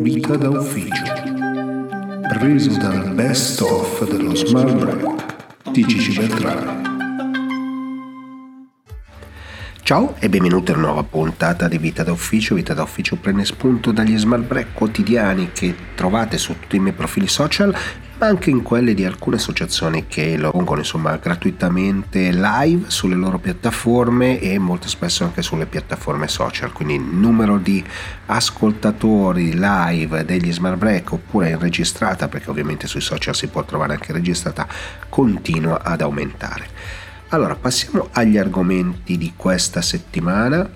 Vita da ufficio. Preso dal best of dello Smart Break di Gigi Beltrame. Ciao e benvenuti a una nuova puntata di Vita da Ufficio. Vita da Ufficio prende spunto dagli smart break quotidiani che trovate su tutti i miei profili social, ma anche in quelli di alcune associazioni che lo pongono insomma gratuitamente live sulle loro piattaforme e molto spesso anche sulle piattaforme social. Quindi il numero di ascoltatori live degli smart break oppure registrata, perché ovviamente sui social si può trovare anche registrata, continua ad aumentare. Allora, passiamo agli argomenti di questa settimana.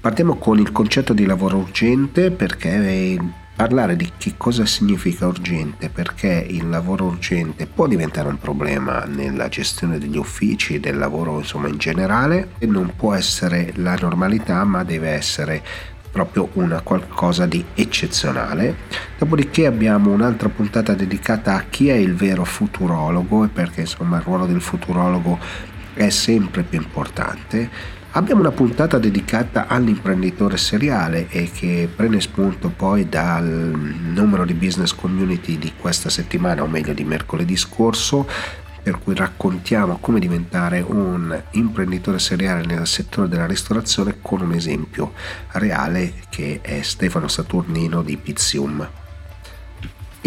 Partiamo con il concetto di lavoro urgente perché parlare di che cosa significa urgente, perché il lavoro urgente può diventare un problema nella gestione degli uffici, del lavoro insomma in generale e non può essere la normalità, ma deve essere proprio una qualcosa di eccezionale. Dopodiché abbiamo un'altra puntata dedicata a chi è il vero futurologo e perché insomma il ruolo del futurologo è sempre più importante. Abbiamo una puntata dedicata all'imprenditore seriale e che prende spunto poi dal numero di business community di questa settimana, o meglio di mercoledì scorso, per cui raccontiamo come diventare un imprenditore seriale nel settore della ristorazione con un esempio reale che è Stefano Saturnino di Pizzium.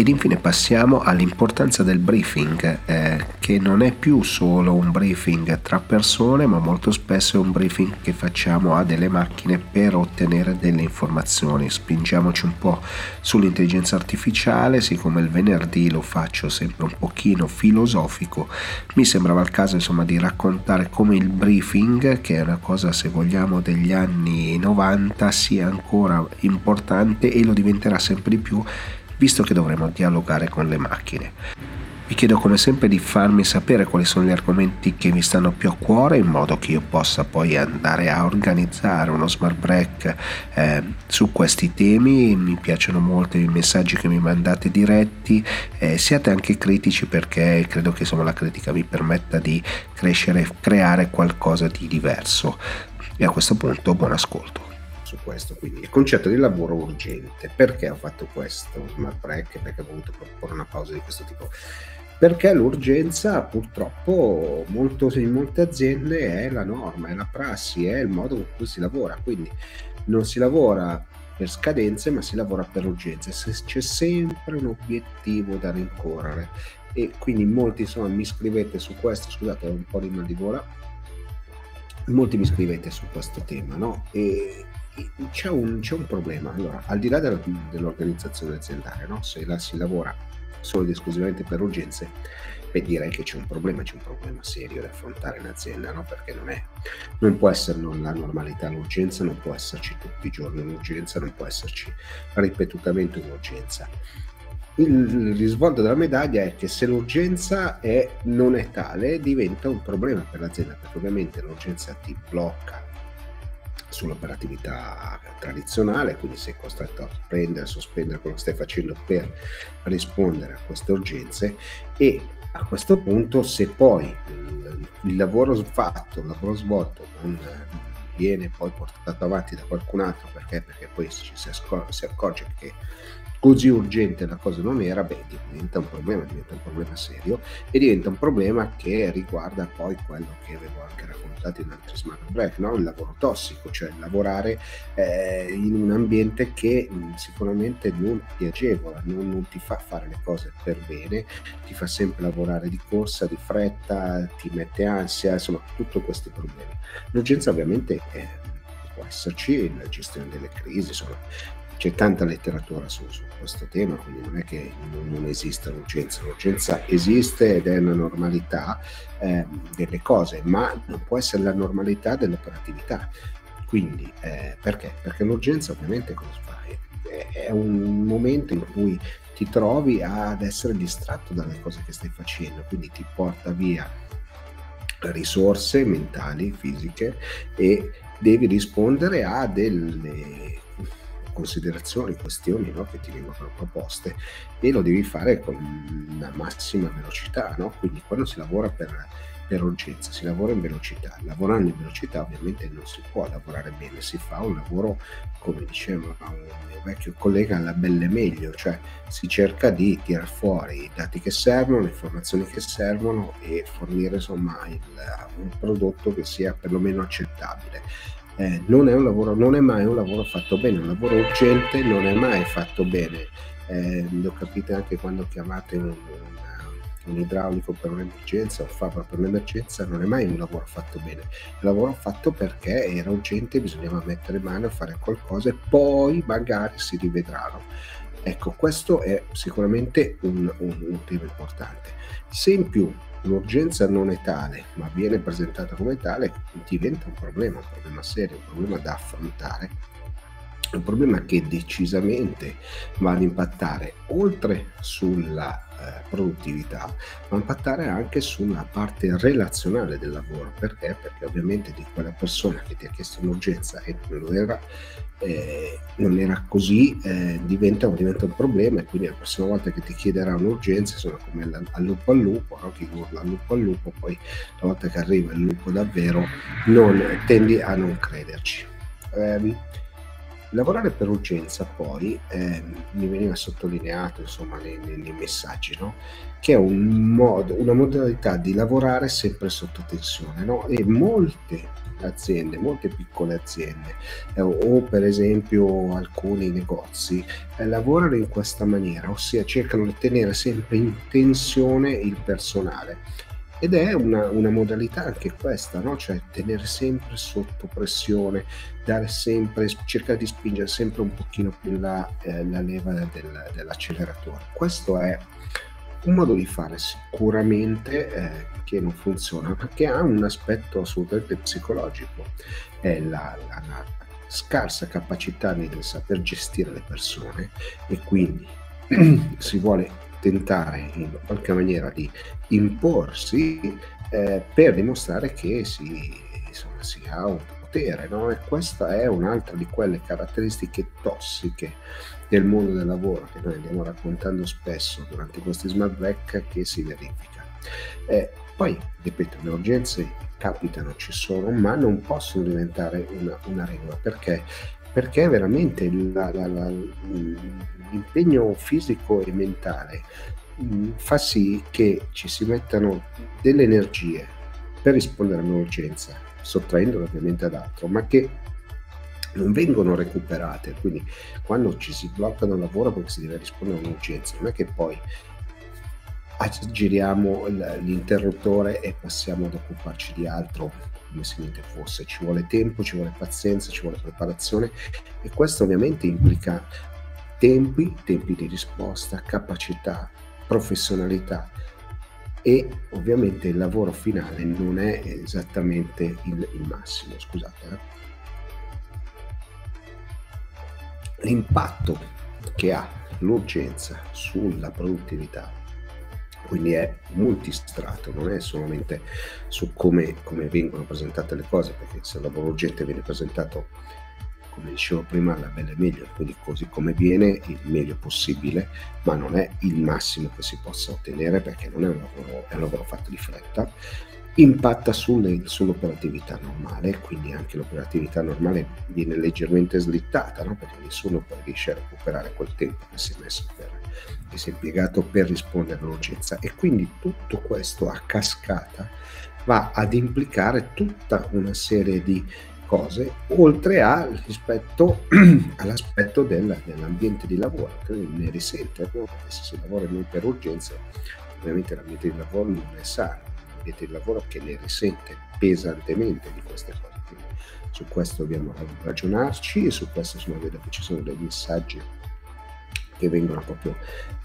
Ed infine passiamo all'importanza del briefing, eh, che non è più solo un briefing tra persone, ma molto spesso è un briefing che facciamo a delle macchine per ottenere delle informazioni. Spingiamoci un po' sull'intelligenza artificiale, siccome il venerdì lo faccio sempre un pochino filosofico, mi sembrava il caso insomma di raccontare come il briefing, che è una cosa se vogliamo degli anni 90, sia ancora importante e lo diventerà sempre di più visto che dovremo dialogare con le macchine. Vi chiedo come sempre di farmi sapere quali sono gli argomenti che vi stanno più a cuore in modo che io possa poi andare a organizzare uno smart break eh, su questi temi. Mi piacciono molto i messaggi che mi mandate diretti, eh, siate anche critici perché credo che insomma, la critica vi permetta di crescere e creare qualcosa di diverso. E a questo punto buon ascolto su questo. Quindi il concetto di lavoro urgente. Perché ho fatto questo smart break? Perché ho voluto proporre una pausa di questo tipo? Perché l'urgenza purtroppo molto, in molte aziende è la norma, è la prassi, è il modo con cui si lavora. Quindi non si lavora per scadenze, ma si lavora per urgenze. C'è sempre un obiettivo da rincorrere. E quindi molti insomma mi scrivete su questo, scusate, ho un po' di mal di gola, molti mi scrivete su questo tema, no? E c'è un, c'è un, problema. Allora, al di là della, dell'organizzazione aziendale, no? se la si lavora solo ed esclusivamente per urgenze, beh, direi che c'è un problema, c'è un problema serio da affrontare in azienda, no? perché non, è, non può essere non la normalità l'urgenza, non può esserci tutti i giorni un'urgenza, non può esserci ripetutamente un'urgenza. Il risvolto della medaglia è che se l'urgenza è, non è tale, diventa un problema per l'azienda, perché ovviamente l'urgenza ti blocca sull'operatività tradizionale, quindi sei costretto a prendere, sospendere quello che stai facendo per rispondere a queste urgenze e a questo punto se poi il, lavoro fatto, il lavoro svolto non viene poi portato avanti da qualcun altro perché, perché poi si, si accorge che così urgente la cosa non era, beh, diventa un problema, diventa un problema serio e diventa un problema che riguarda poi quello che avevo anche raccontato in altri smart break, no? il lavoro tossico, cioè lavorare eh, in un ambiente che mh, sicuramente non ti agevola, non, non, ti fa fare le cose per bene, ti fa sempre lavorare di corsa, di fretta, ti mette ansia, insomma, tutti questi problemi. L'urgenza ovviamente eh, può esserci, la gestione delle crisi, insomma, c'è tanta letteratura su, su, questo tema, quindi non è che non, non, esista l'urgenza, l'urgenza esiste ed è una normalità eh, delle cose, ma non può essere la normalità dell'operatività. Quindi eh, perché? Perché l'urgenza ovviamente cosa fa? È, è un momento in cui ti trovi ad essere distratto dalle cose che stai facendo, quindi ti porta via risorse mentali, fisiche e devi rispondere a delle considerazioni, questioni no, che ti vengono proposte e lo devi fare con la massima velocità. No? Quindi quando si lavora per, per urgenza, si lavora in velocità. Lavorando in velocità ovviamente non si può lavorare bene, si fa un lavoro, come diceva un mio vecchio collega, alla belle meglio, cioè si cerca di tirare fuori i dati che servono, le informazioni che servono e fornire insomma il, un prodotto che sia perlomeno accettabile. Eh, non, è un lavoro, non è mai un lavoro fatto bene, un lavoro urgente non è mai fatto bene. Eh, lo capite anche quando chiamate un, un un idraulico per un'emergenza o fabbro per un'emergenza non è mai un lavoro fatto bene, un lavoro fatto perché era urgente, bisognava mettere mano a fare qualcosa e poi magari si rivedranno. Ecco, questo è sicuramente un, un tema importante. Se in più l'urgenza non è tale, ma viene presentata come tale, diventa un problema, un problema serio, un problema da affrontare un problema che decisamente va ad impattare oltre sulla eh, produttività, ma impattare anche sulla parte relazionale del lavoro. Perché? Perché ovviamente di quella persona che ti ha chiesto un'urgenza e non lo era, eh, non era così, eh, diventa, diventa, un problema e quindi la prossima volta che ti chiederà un'urgenza sono come al lupo al lupo, no? chi urla al lupo al lupo, poi la volta che arriva il lupo davvero non, tendi a non crederci. Eh, Lavorare per urgenza poi eh, mi veniva sottolineato insomma nei, nei, messaggi no? che è un modo, una modalità di lavorare sempre sotto tensione no? e molte aziende, molte piccole aziende eh, o per esempio alcuni negozi eh, lavorano in questa maniera, ossia cercano di tenere sempre in tensione il personale ed è una, una, modalità anche questa, no? cioè tenere sempre sotto pressione, dare sempre, cercare di spingere sempre un pochino più la, eh, la leva del, dell'acceleratore. Questo è un modo di fare sicuramente eh, che non funziona, ma che ha un aspetto assolutamente psicologico, è la, la, la scarsa capacità di saper gestire le persone e quindi si vuole tentare in qualche maniera di imporsi eh, per dimostrare che si, insomma, si ha un potere. No? E questa è un'altra di quelle caratteristiche tossiche del mondo del lavoro che noi andiamo raccontando spesso durante questi smart break che si verifica. Eh, poi, ripeto, le urgenze capitano, ci sono, ma non possono diventare una, una regola perché perché veramente la, la, la, l'impegno fisico e mentale mh, fa sì che ci si mettano delle energie per rispondere a un'urgenza, sottraendole ovviamente ad altro, ma che non vengono recuperate. Quindi quando ci si blocca da un lavoro perché si deve rispondere a un'urgenza, non è che poi giriamo l'interruttore e passiamo ad occuparci di altro come se niente fosse. Ci vuole tempo, ci vuole pazienza, ci vuole preparazione e questo ovviamente implica tempi, tempi di risposta, capacità, professionalità e ovviamente il lavoro finale non è esattamente il, il massimo. Scusate. Eh. L'impatto che ha l'urgenza sulla produttività quindi è multistrato, non è solamente su come, come vengono presentate le cose, perché se il lavoro urgente viene presentato, come dicevo prima, alla bella e meglio, quindi così come viene, il meglio possibile, ma non è il massimo che si possa ottenere perché non è un lavoro, è un lavoro fatto di fretta, impatta sulle, sull'operatività normale, quindi anche l'operatività normale viene leggermente slittata, no? perché nessuno poi riesce a recuperare quel tempo che si è messo per che si è impiegato per rispondere all'urgenza. E quindi tutto questo a cascata va ad implicare tutta una serie di cose oltre al rispetto all'aspetto del, dell'ambiente di lavoro che ne risente perché se si lavora non per urgenza ovviamente l'ambiente di lavoro non è sano l'ambiente di lavoro che ne risente pesantemente di queste cose. Quindi su questo dobbiamo ragionarci e su questo insomma vedo che ci sono dei messaggi che vengono proprio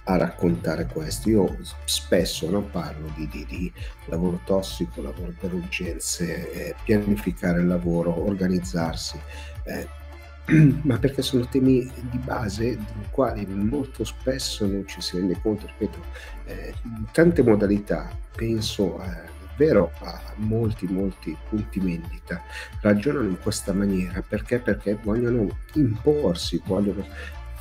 a raccontare questo. Io spesso no, parlo di, di, di, lavoro tossico, lavoro per urgenze, eh, pianificare il lavoro, organizzarsi, eh, ma perché sono temi di base dei quali molto spesso non ci si rende conto, ripeto, eh, tante modalità, penso eh, davvero a molti molti punti vendita ragionano in questa maniera perché perché vogliono imporsi vogliono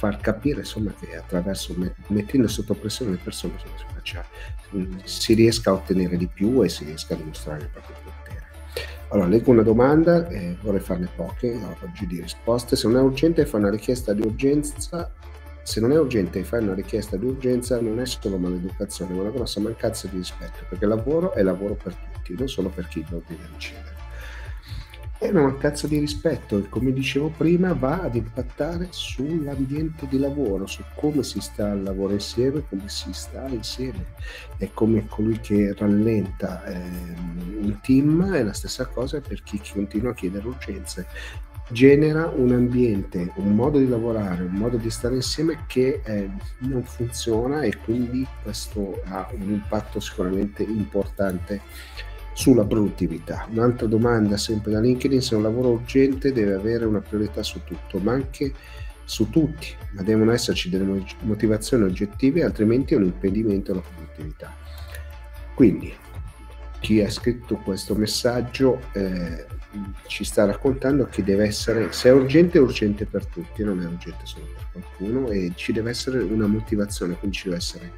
far capire insomma, che attraverso mettendo sotto pressione le persone insomma, si, faccia, si, riesca a ottenere di più e si riesca a dimostrare il proprio potere. Allora, leggo una domanda, eh, vorrei farne poche oggi di risposte. Se non è urgente, fa una richiesta di urgenza. Se non è urgente e fai una richiesta di urgenza, non è solo maleducazione, ma una grossa mancanza di rispetto, perché lavoro è lavoro per tutti, non solo per chi lo deve ricevere è una mancanza di rispetto e come dicevo prima va ad impattare sull'ambiente di lavoro, su come si sta al lavoro insieme, come si sta insieme. È come colui che rallenta eh, un team, è la stessa cosa per chi continua a chiedere urgenze. Genera un ambiente, un modo di lavorare, un modo di stare insieme che eh, non funziona e quindi questo ha un impatto sicuramente importante sulla produttività. Un'altra domanda sempre da LinkedIn, se un lavoro urgente deve avere una priorità su tutto, ma anche su tutti, ma devono esserci delle motivazioni oggettive, altrimenti è un impedimento alla produttività. Quindi chi ha scritto questo messaggio eh, ci sta raccontando che deve essere, se è urgente, è urgente per tutti, non è urgente solo per qualcuno e ci deve essere una motivazione, quindi ci deve essere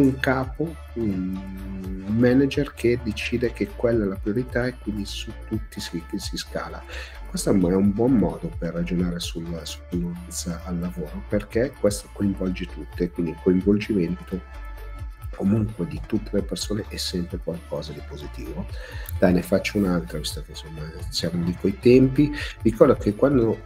un capo, un manager che decide che quella è la priorità e quindi su tutti si, si scala. Questo è un buon modo per ragionare sulla sull'urgenza al lavoro perché questo coinvolge tutte, quindi il coinvolgimento comunque di tutte le persone è sempre qualcosa di positivo. Dai, ne faccio un'altra, visto che insomma siamo di quei tempi. Ricordo che quando,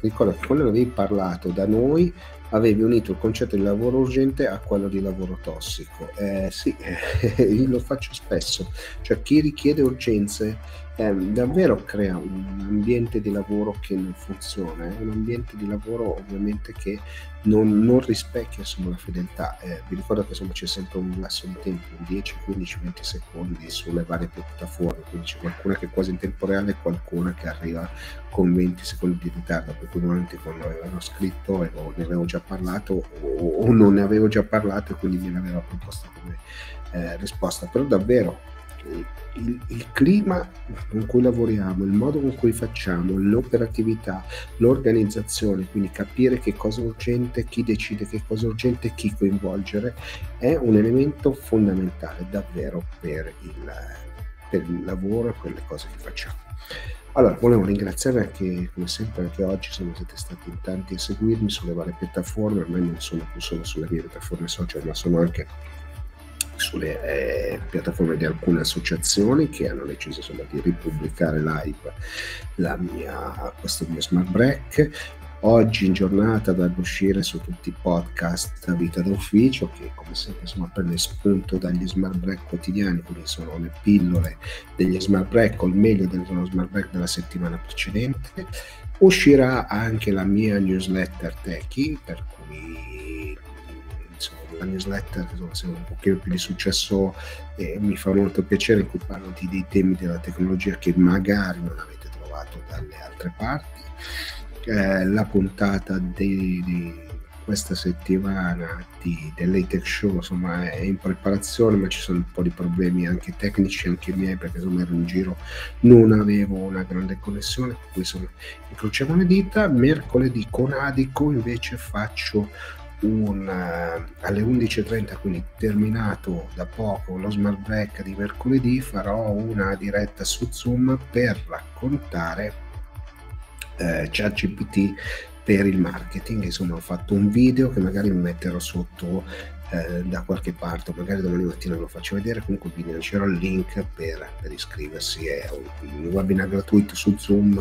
ricordo che quando avevi parlato da noi avevi unito il concetto di lavoro urgente a quello di lavoro tossico. Eh, sì, lo faccio spesso, cioè chi richiede urgenze eh, davvero crea un ambiente di lavoro che non funziona, è un ambiente di lavoro ovviamente che non, non rispecchia insomma, la fedeltà. Eh, vi ricordo che insomma, c'è sempre un lasso di tempo, 10, 15, 20 secondi sulle varie piattaforme, quindi c'è qualcuna che è quasi in tempo reale e qualcuna che arriva con 20 secondi di ritardo, per cui normalmente quando avevano scritto o ne avevo già parlato o, o non ne avevo già parlato e quindi me l'aveva proposto come eh, risposta, però davvero il, il, clima con cui lavoriamo, il modo con cui facciamo, l'operatività, l'organizzazione, quindi capire che cosa è urgente, chi decide che cosa è urgente, chi coinvolgere, è un elemento fondamentale davvero per il, per il lavoro e per le cose che facciamo. Allora, volevo ringraziare anche, come sempre, anche oggi sono siete stati in tanti a seguirmi sulle varie piattaforme, ormai non sono più solo sulle mie piattaforme social, ma sono anche sulle eh, piattaforme di alcune associazioni che hanno deciso insomma, di ripubblicare live mia, questo mio smart break. Oggi in giornata dovrebbe uscire su tutti i podcast Vita d'Ufficio che come sempre insomma, prende spunto dagli smart break quotidiani, quindi sono le pillole degli smart break o il meglio dello smart break della settimana precedente. Uscirà anche la mia newsletter Techie per cui la newsletter insomma, se un pochino più di successo e mi fa molto piacere in cui parlo di dei temi della tecnologia che magari non avete trovato dalle altre parti. Eh, la puntata di, di questa settimana di, dell'Atex Show insomma è in preparazione ma ci sono un po' di problemi anche tecnici anche miei perché insomma ero in giro non avevo una grande connessione per cui insomma incrociamo le dita mercoledì con Adico invece faccio un, uh, alle 11.30, quindi terminato da poco lo smart break di mercoledì, farò una diretta su Zoom per raccontare eh, ChatGPT per il marketing. Insomma, ho fatto un video che magari metterò sotto eh, da qualche parte, magari domani mattina lo faccio vedere, comunque vi lascerò il link per, per iscriversi, è un, un, webinar gratuito su Zoom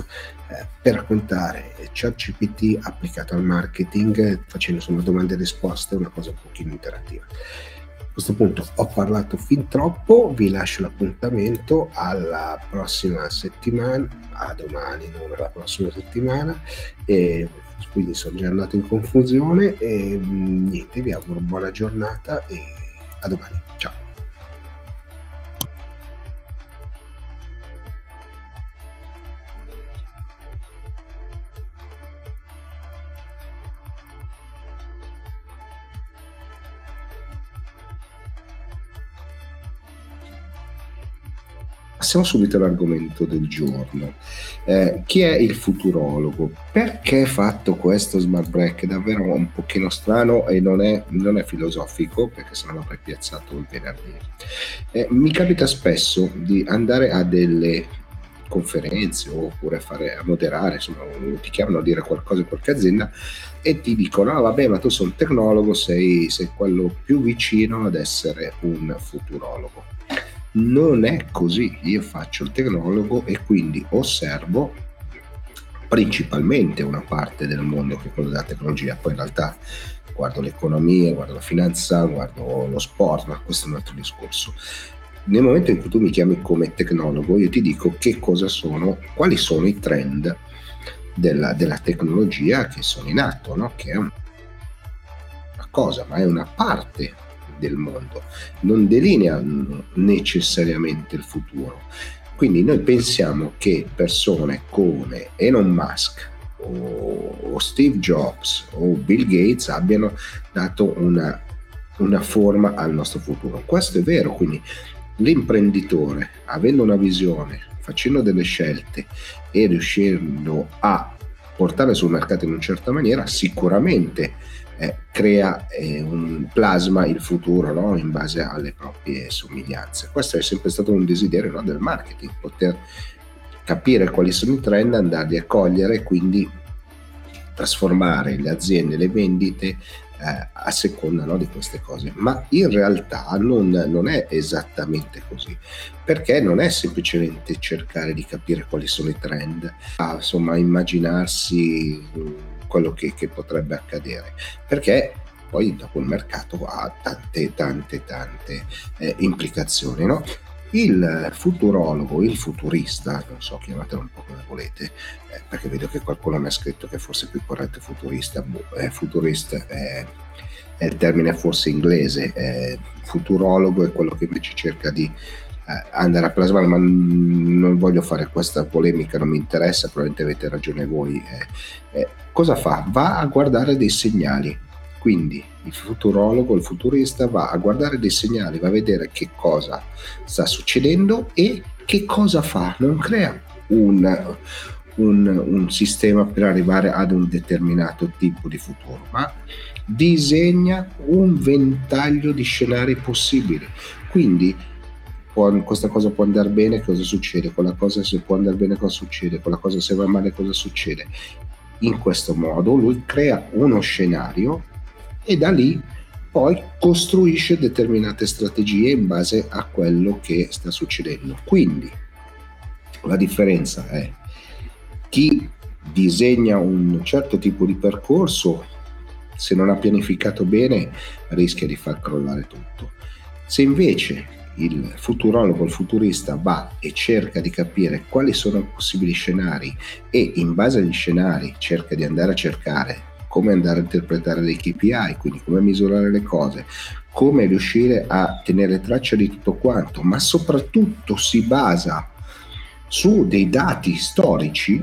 eh, per raccontare ChatGPT applicato al marketing, facendo insomma domande e risposte, una cosa un pochino interattiva. A questo punto ho parlato fin troppo, vi lascio l'appuntamento alla prossima settimana, a domani, non alla prossima settimana, e quindi sono già andato in confusione e mm, niente, vi auguro buona giornata e a domani. Ciao. Passiamo subito all'argomento del giorno. Eh, chi è il futurologo? Perché fatto questo smart break? Davvero un pochino strano e non è, non è filosofico, perché se no l'avrei piazzato il venerdì. Eh, mi capita spesso di andare a delle conferenze oppure fare, a moderare, insomma, ti chiamano a dire qualcosa in qualche azienda e ti dicono, no vabbè, ma tu sei un tecnologo, sei, sei quello più vicino ad essere un futurologo non è così, io faccio il tecnologo e quindi osservo principalmente una parte del mondo che è quello della tecnologia, poi in realtà guardo l'economia, guardo la finanza, guardo lo sport, ma questo è un altro discorso. Nel momento in cui tu mi chiami come tecnologo, io ti dico che cosa sono, quali sono i trend della, della tecnologia che sono in atto, no? che è una cosa, ma è una parte del mondo, non delineano necessariamente il futuro. Quindi noi pensiamo che persone come Elon Musk o Steve Jobs o Bill Gates abbiano dato una, una forma al nostro futuro. Questo è vero, quindi l'imprenditore, avendo una visione, facendo delle scelte e riuscendo a portare sul mercato in una certa maniera, sicuramente eh, crea eh, un plasma il futuro no? in base alle proprie somiglianze. Questo è sempre stato un desiderio no? del marketing, poter capire quali sono i trend, andarli a cogliere e quindi trasformare le aziende, le vendite eh, a seconda no, di queste cose. Ma in realtà non, non, è esattamente così, perché non è semplicemente cercare di capire quali sono i trend, a, insomma immaginarsi quello che, che potrebbe accadere, perché poi dopo il mercato ha tante, tante, tante eh, implicazioni. No? Il futurologo, il futurista, non so, chiamatelo un po' come volete, eh, perché vedo che qualcuno mi ha scritto che forse più corretto futurista, boh, eh, futurista è, è, il termine forse inglese, eh, futurologo è quello che invece cerca di eh, andare a plasmare, ma non voglio fare questa polemica, non mi interessa, probabilmente avete ragione voi. Eh, eh, cosa fa? Va a guardare dei segnali. Quindi il futurologo, il futurista va a guardare dei segnali, va a vedere che cosa sta succedendo e che cosa fa. Non crea un, un, un sistema per arrivare ad un determinato tipo di futuro, ma disegna un ventaglio di scenari possibili. Quindi può, questa cosa può andare bene, cosa succede? Quella cosa se può andare bene, cosa succede? Quella cosa se va male, cosa succede? In questo modo lui crea uno scenario e da lì poi costruisce determinate strategie in base a quello che sta succedendo. Quindi la differenza è chi disegna un certo tipo di percorso, se non ha pianificato bene, rischia di far crollare tutto. Se invece il futurologo, il futurista va e cerca di capire quali sono i possibili scenari e in base agli scenari cerca di andare a cercare come andare a interpretare dei KPI, quindi come misurare le cose, come riuscire a tenere traccia di tutto quanto, ma soprattutto si basa su dei dati storici,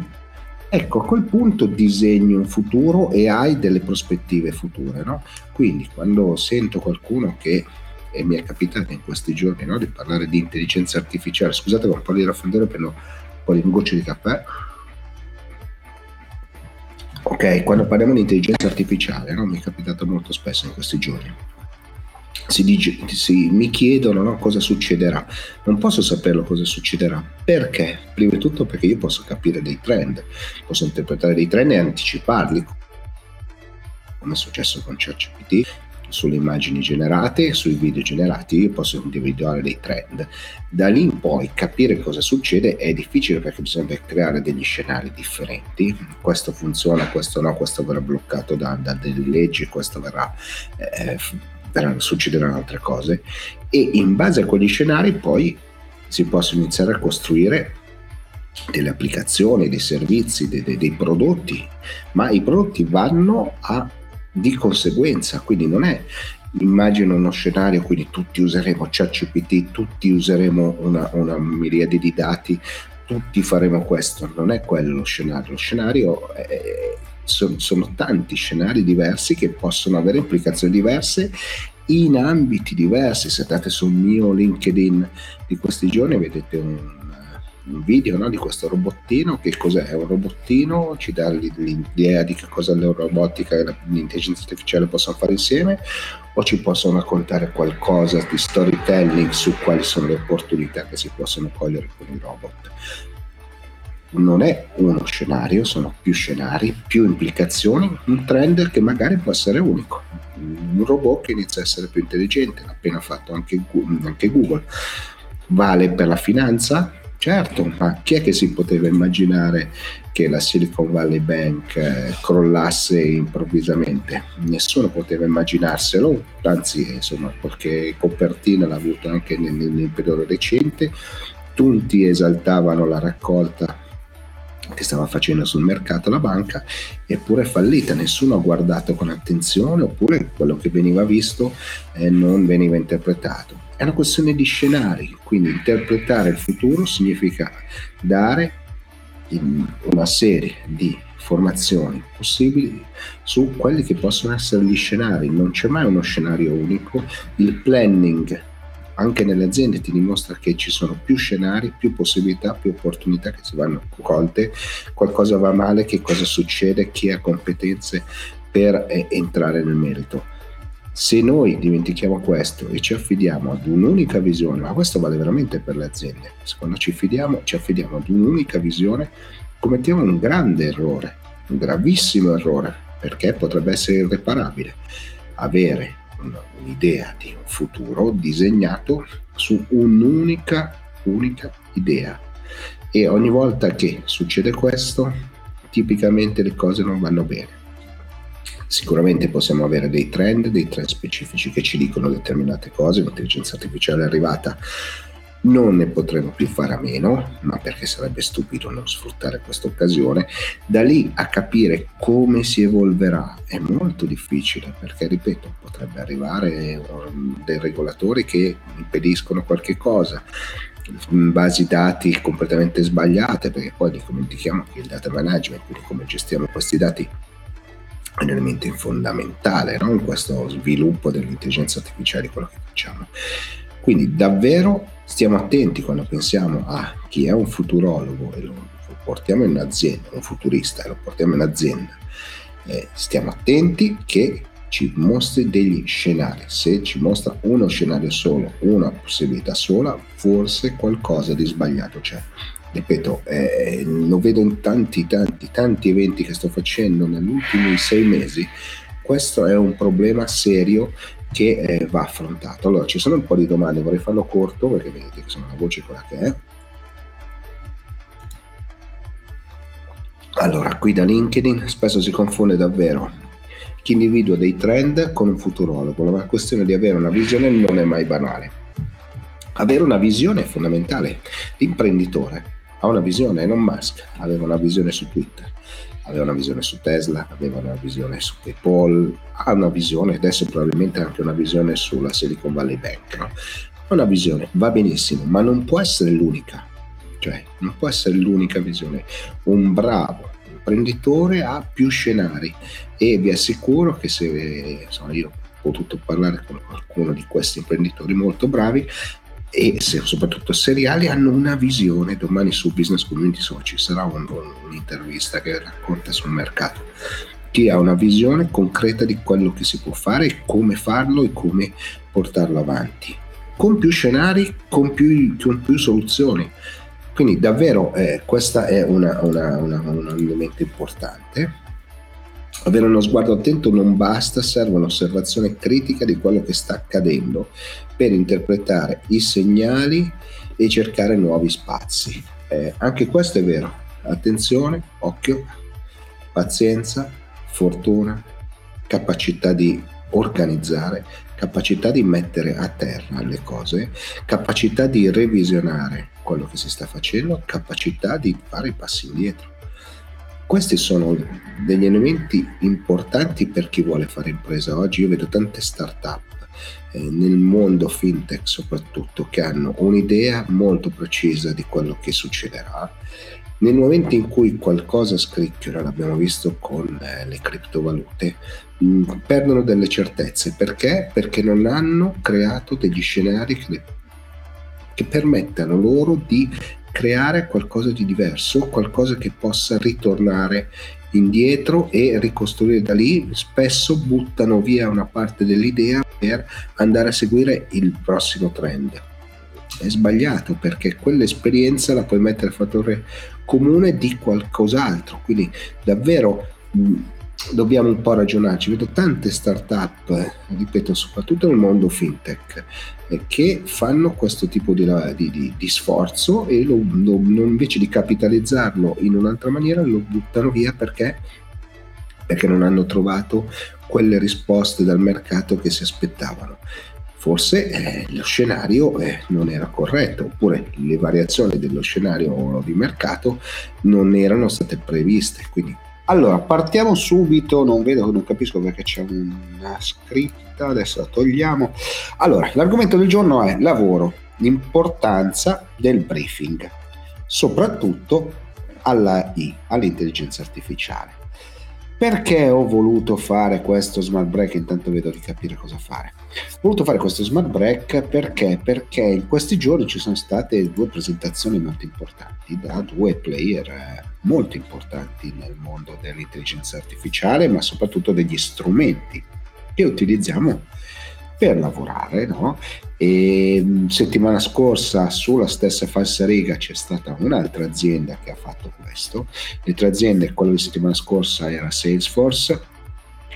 ecco a quel punto disegni un futuro e hai delle prospettive future. No? Quindi quando sento qualcuno che e mi è capitato in questi giorni no, di parlare di intelligenza artificiale. Scusate un po' di raffreddore, prendo un po' di gocce di caffè. Ok, quando parliamo di intelligenza artificiale, no, mi è capitato molto spesso in questi giorni. Si dice, si, mi chiedono no, cosa succederà. Non posso saperlo cosa succederà. Perché? Prima di tutto perché io posso capire dei trend, posso interpretare dei trend e anticiparli, come è successo con ChatGPT, sulle immagini generate, sui video generati, io posso individuare dei trend. Da lì in poi capire cosa succede è difficile perché bisogna creare degli scenari differenti. Questo funziona, questo no, questo verrà bloccato da, da delle leggi, questo verrà, eh, succederanno altre cose. E in base a quegli scenari poi si possono iniziare a costruire delle applicazioni, dei servizi, dei, dei, dei prodotti, ma i prodotti vanno a di conseguenza, quindi non è immagino uno scenario, quindi tutti useremo ChatGPT, tutti useremo una, una miriade di dati, tutti faremo questo, non è quello lo scenario, lo scenario è, sono, sono tanti scenari diversi che possono avere implicazioni diverse in ambiti diversi. Se andate sul mio LinkedIn di questi giorni vedete un un video no, di questo robottino, che cos'è? Un robottino, ci dà l'idea di che cosa la robotica e l'intelligenza artificiale possono fare insieme, o ci possono raccontare qualcosa di storytelling su quali sono le opportunità che si possono cogliere con i robot. Non è uno scenario, sono più scenari, più implicazioni, un trend che magari può essere unico. Un robot che inizia a essere più intelligente, l'ha appena fatto anche Google. Vale per la finanza? Certo, ma chi è che si poteva immaginare che la Silicon Valley Bank eh, crollasse improvvisamente? Nessuno poteva immaginarselo, anzi insomma qualche copertina l'ha avuto anche nel, nel periodo recente, tutti esaltavano la raccolta che stava facendo sul mercato la banca, eppure è fallita, nessuno ha guardato con attenzione oppure quello che veniva visto eh, non veniva interpretato. È una questione di scenari, quindi interpretare il futuro significa dare una serie di formazioni possibili su quelli che possono essere gli scenari, non c'è mai uno scenario unico, il planning anche nelle aziende ti dimostra che ci sono più scenari, più possibilità, più opportunità che si vanno colte, qualcosa va male, che cosa succede, chi ha competenze per eh, entrare nel merito. Se noi dimentichiamo questo e ci affidiamo ad un'unica visione, ma questo vale veramente per le aziende, quando ci affidiamo, ci affidiamo ad un'unica visione, commettiamo un grande errore, un gravissimo errore, perché potrebbe essere irreparabile. Avere un'idea di un futuro disegnato su un'unica unica idea. E ogni volta che succede questo, tipicamente le cose non vanno bene. Sicuramente possiamo avere dei trend, dei trend specifici che ci dicono determinate cose, l'intelligenza artificiale è arrivata non ne potremo più fare a meno, ma perché sarebbe stupido non sfruttare questa occasione. Da lì a capire come si evolverà è molto difficile, perché ripeto, potrebbe arrivare um, dei regolatori che impediscono qualche cosa, basi dati completamente sbagliate, perché poi dimentichiamo che il data management, quindi come gestiamo questi dati, un elemento fondamentale no? in questo sviluppo dell'intelligenza artificiale, quello che facciamo. Quindi davvero stiamo attenti quando pensiamo a chi è un futurologo e lo portiamo in azienda, un futurista e lo portiamo in azienda, eh, stiamo attenti che ci mostri degli scenari. Se ci mostra uno scenario solo, una possibilità sola, forse qualcosa di sbagliato c'è. Ripeto, eh, lo vedo in tanti, tanti, tanti eventi che sto facendo negli ultimi sei mesi. Questo è un problema serio che eh, va affrontato. Allora, ci sono un po' di domande, vorrei farlo corto perché vedete che sono la voce quella che è. Allora, qui da LinkedIn spesso si confonde davvero chi individua dei trend con un futurologo. La questione di avere una visione non è mai banale. Avere una visione è fondamentale. L'imprenditore ha una visione, Elon Musk aveva una visione su Twitter aveva una visione su Tesla, aveva una visione su PayPal, ha una visione, adesso probabilmente anche una visione sulla Silicon Valley Bank. No? Una visione, va benissimo, ma non può essere l'unica, cioè non può essere l'unica visione. Un bravo imprenditore ha più scenari e vi assicuro che se insomma, io ho potuto parlare con qualcuno di questi imprenditori molto bravi, e soprattutto seriali hanno una visione. Domani su Business Community Social ci sarà un, un'intervista che racconta sul mercato. Chi ha una visione concreta di quello che si può fare, come farlo e come portarlo avanti. Con più scenari, con più, con più soluzioni. Quindi davvero eh, questo è una, una, una, un elemento importante avere uno sguardo attento non basta, serve un'osservazione critica di quello che sta accadendo per interpretare i segnali e cercare nuovi spazi. Eh, anche questo è vero. Attenzione, occhio, pazienza, fortuna, capacità di organizzare, capacità di mettere a terra le cose, capacità di revisionare quello che si sta facendo, capacità di fare i passi indietro. Questi sono degli elementi importanti per chi vuole fare impresa. Oggi io vedo tante start-up nel mondo fintech soprattutto che hanno un'idea molto precisa di quello che succederà. Nel momento in cui qualcosa scricchiola, l'abbiamo visto con eh, le criptovalute, mh, mm, perdono delle certezze. Perché? Perché non hanno creato degli scenari che, che permettano loro di creare qualcosa di diverso, qualcosa che possa ritornare indietro e ricostruire da lì, spesso buttano via una parte dell'idea per andare a seguire il prossimo trend. È sbagliato perché quell'esperienza la puoi mettere a fattore comune di qualcos'altro, quindi davvero dobbiamo un po' ragionarci. Vedo tante start-up, eh, ripeto, soprattutto nel mondo fintech, eh, che fanno questo tipo di, di, di sforzo e lo, lo, invece di capitalizzarlo in un'altra maniera lo buttano via perché, perché non hanno trovato quelle risposte dal mercato che si aspettavano. Forse eh, lo scenario eh, non era corretto, oppure le variazioni dello scenario di mercato non erano state previste. Quindi allora, partiamo subito, non vedo, non capisco perché c'è una scritta, adesso la togliamo. Allora, l'argomento del giorno è lavoro, l'importanza del briefing, soprattutto alla I, all'intelligenza artificiale. Perché ho voluto fare questo smart break? Intanto vedo di capire cosa fare. Ho voluto fare questo smart break perché? Perché in questi giorni ci sono state due presentazioni molto importanti da due player eh, molto importanti nel mondo dell'intelligenza artificiale, ma soprattutto degli strumenti che utilizziamo per lavorare. No? E mm, settimana scorsa sulla stessa falsa riga c'è stata un'altra azienda che ha fatto questo. Le tre aziende, quella di settimana scorsa era Salesforce,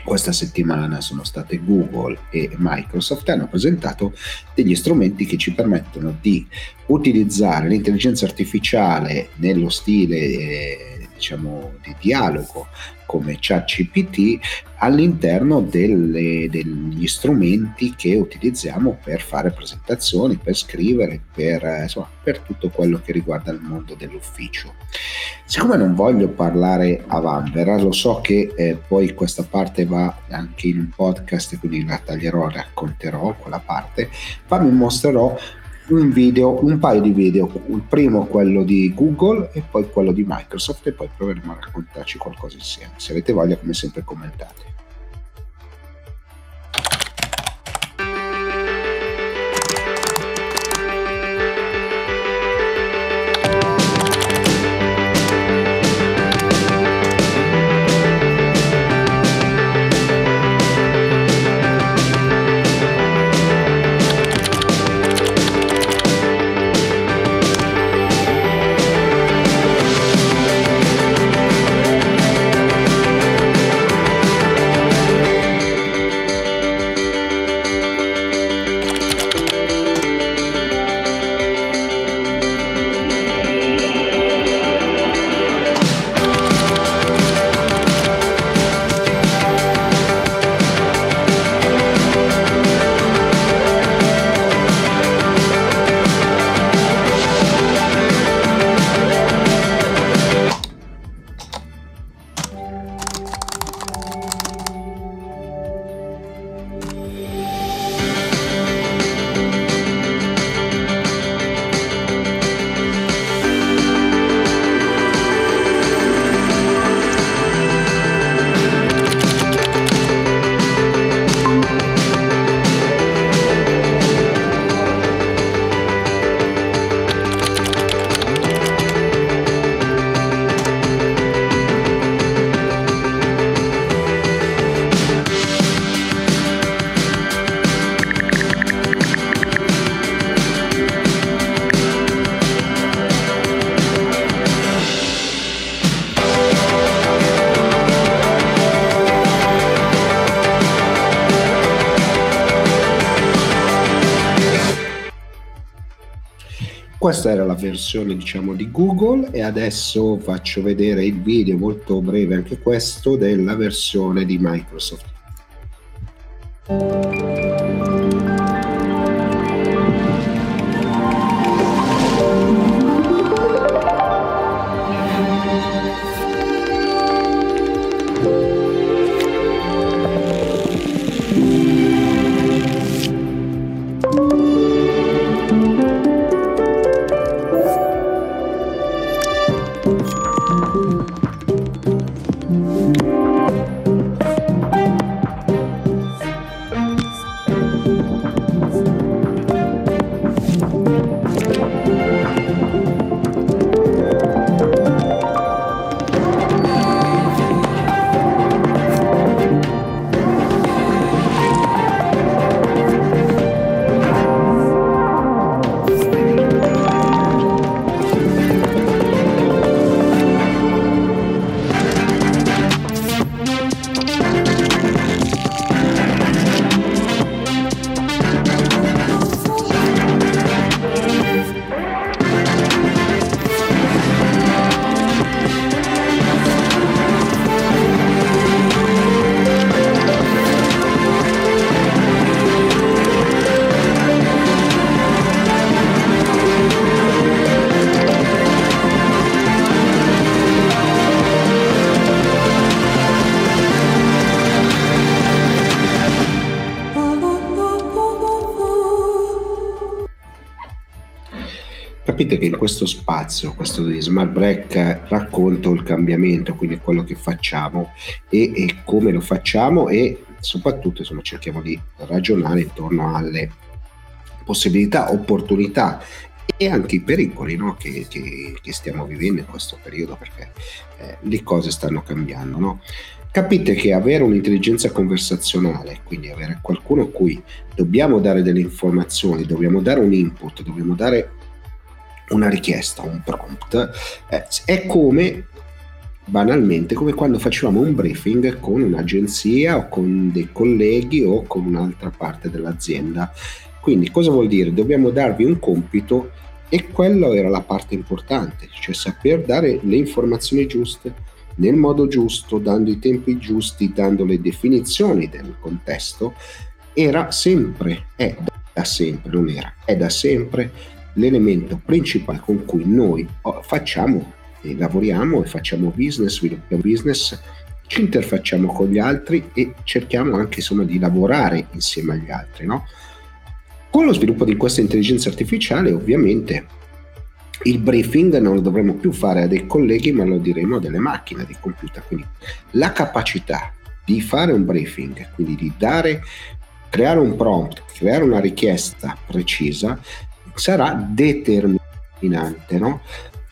questa settimana sono state Google e Microsoft hanno presentato degli strumenti che ci permettono di utilizzare l'intelligenza artificiale nello stile eh, diciamo di dialogo come ChatGPT all'interno delle, degli strumenti che utilizziamo per fare presentazioni, per scrivere, per, eh, insomma, per tutto quello che riguarda il mondo dell'ufficio. Siccome non voglio parlare a vanvera, lo so che eh, poi questa parte va anche in un podcast, quindi la taglierò, racconterò quella parte, ma vi mostrerò un video, un paio di video, il primo quello di Google e poi quello di Microsoft e poi proveremo a raccontarci qualcosa insieme. Se avete voglia come sempre commentate. Questa era la versione diciamo di Google e adesso faccio vedere il video molto breve anche questo della versione di Microsoft capite che in questo spazio, questo di Smart Break, racconto il cambiamento, quindi quello che facciamo e, e come lo facciamo e soprattutto insomma, cerchiamo di ragionare intorno alle possibilità, opportunità e anche i pericoli no? che, che, che, stiamo vivendo in questo periodo perché eh, le cose stanno cambiando. No? Capite che avere un'intelligenza conversazionale, quindi avere qualcuno a cui dobbiamo dare delle informazioni, dobbiamo dare un input, dobbiamo dare una richiesta, un prompt, eh, è come banalmente come quando facevamo un briefing con un'agenzia o con dei colleghi o con un'altra parte dell'azienda. Quindi cosa vuol dire? Dobbiamo darvi un compito e quello era la parte importante, cioè saper dare le informazioni giuste nel modo giusto, dando i tempi giusti, dando le definizioni del contesto, era sempre, è da sempre, non era, è da sempre l'elemento principale con cui noi oh, facciamo e lavoriamo e facciamo business, sviluppiamo business, ci interfacciamo con gli altri e cerchiamo anche insomma di lavorare insieme agli altri. No? Con lo sviluppo di questa intelligenza artificiale ovviamente il briefing non lo dovremo più fare a dei colleghi ma lo diremo a delle macchine, a dei computer. Quindi la capacità di fare un briefing, quindi di dare, creare un prompt, creare una richiesta precisa, sarà determinante. No?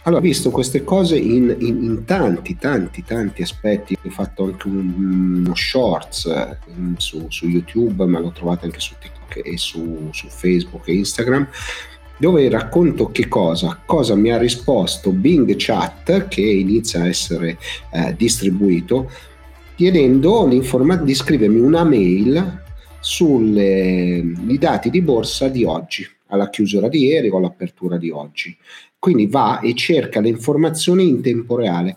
Allora, visto queste cose in, in, in, tanti, tanti, tanti aspetti, ho fatto anche un, uno shorts in, mm, su, su, YouTube, ma l'ho trovato anche su TikTok e su, su Facebook e Instagram, dove racconto che cosa, cosa mi ha risposto Bing Chat, che inizia a essere eh, distribuito, chiedendo di scrivermi una mail sui dati di borsa di oggi, alla chiusura di ieri o all'apertura di oggi. Quindi va e cerca le informazioni in tempo reale.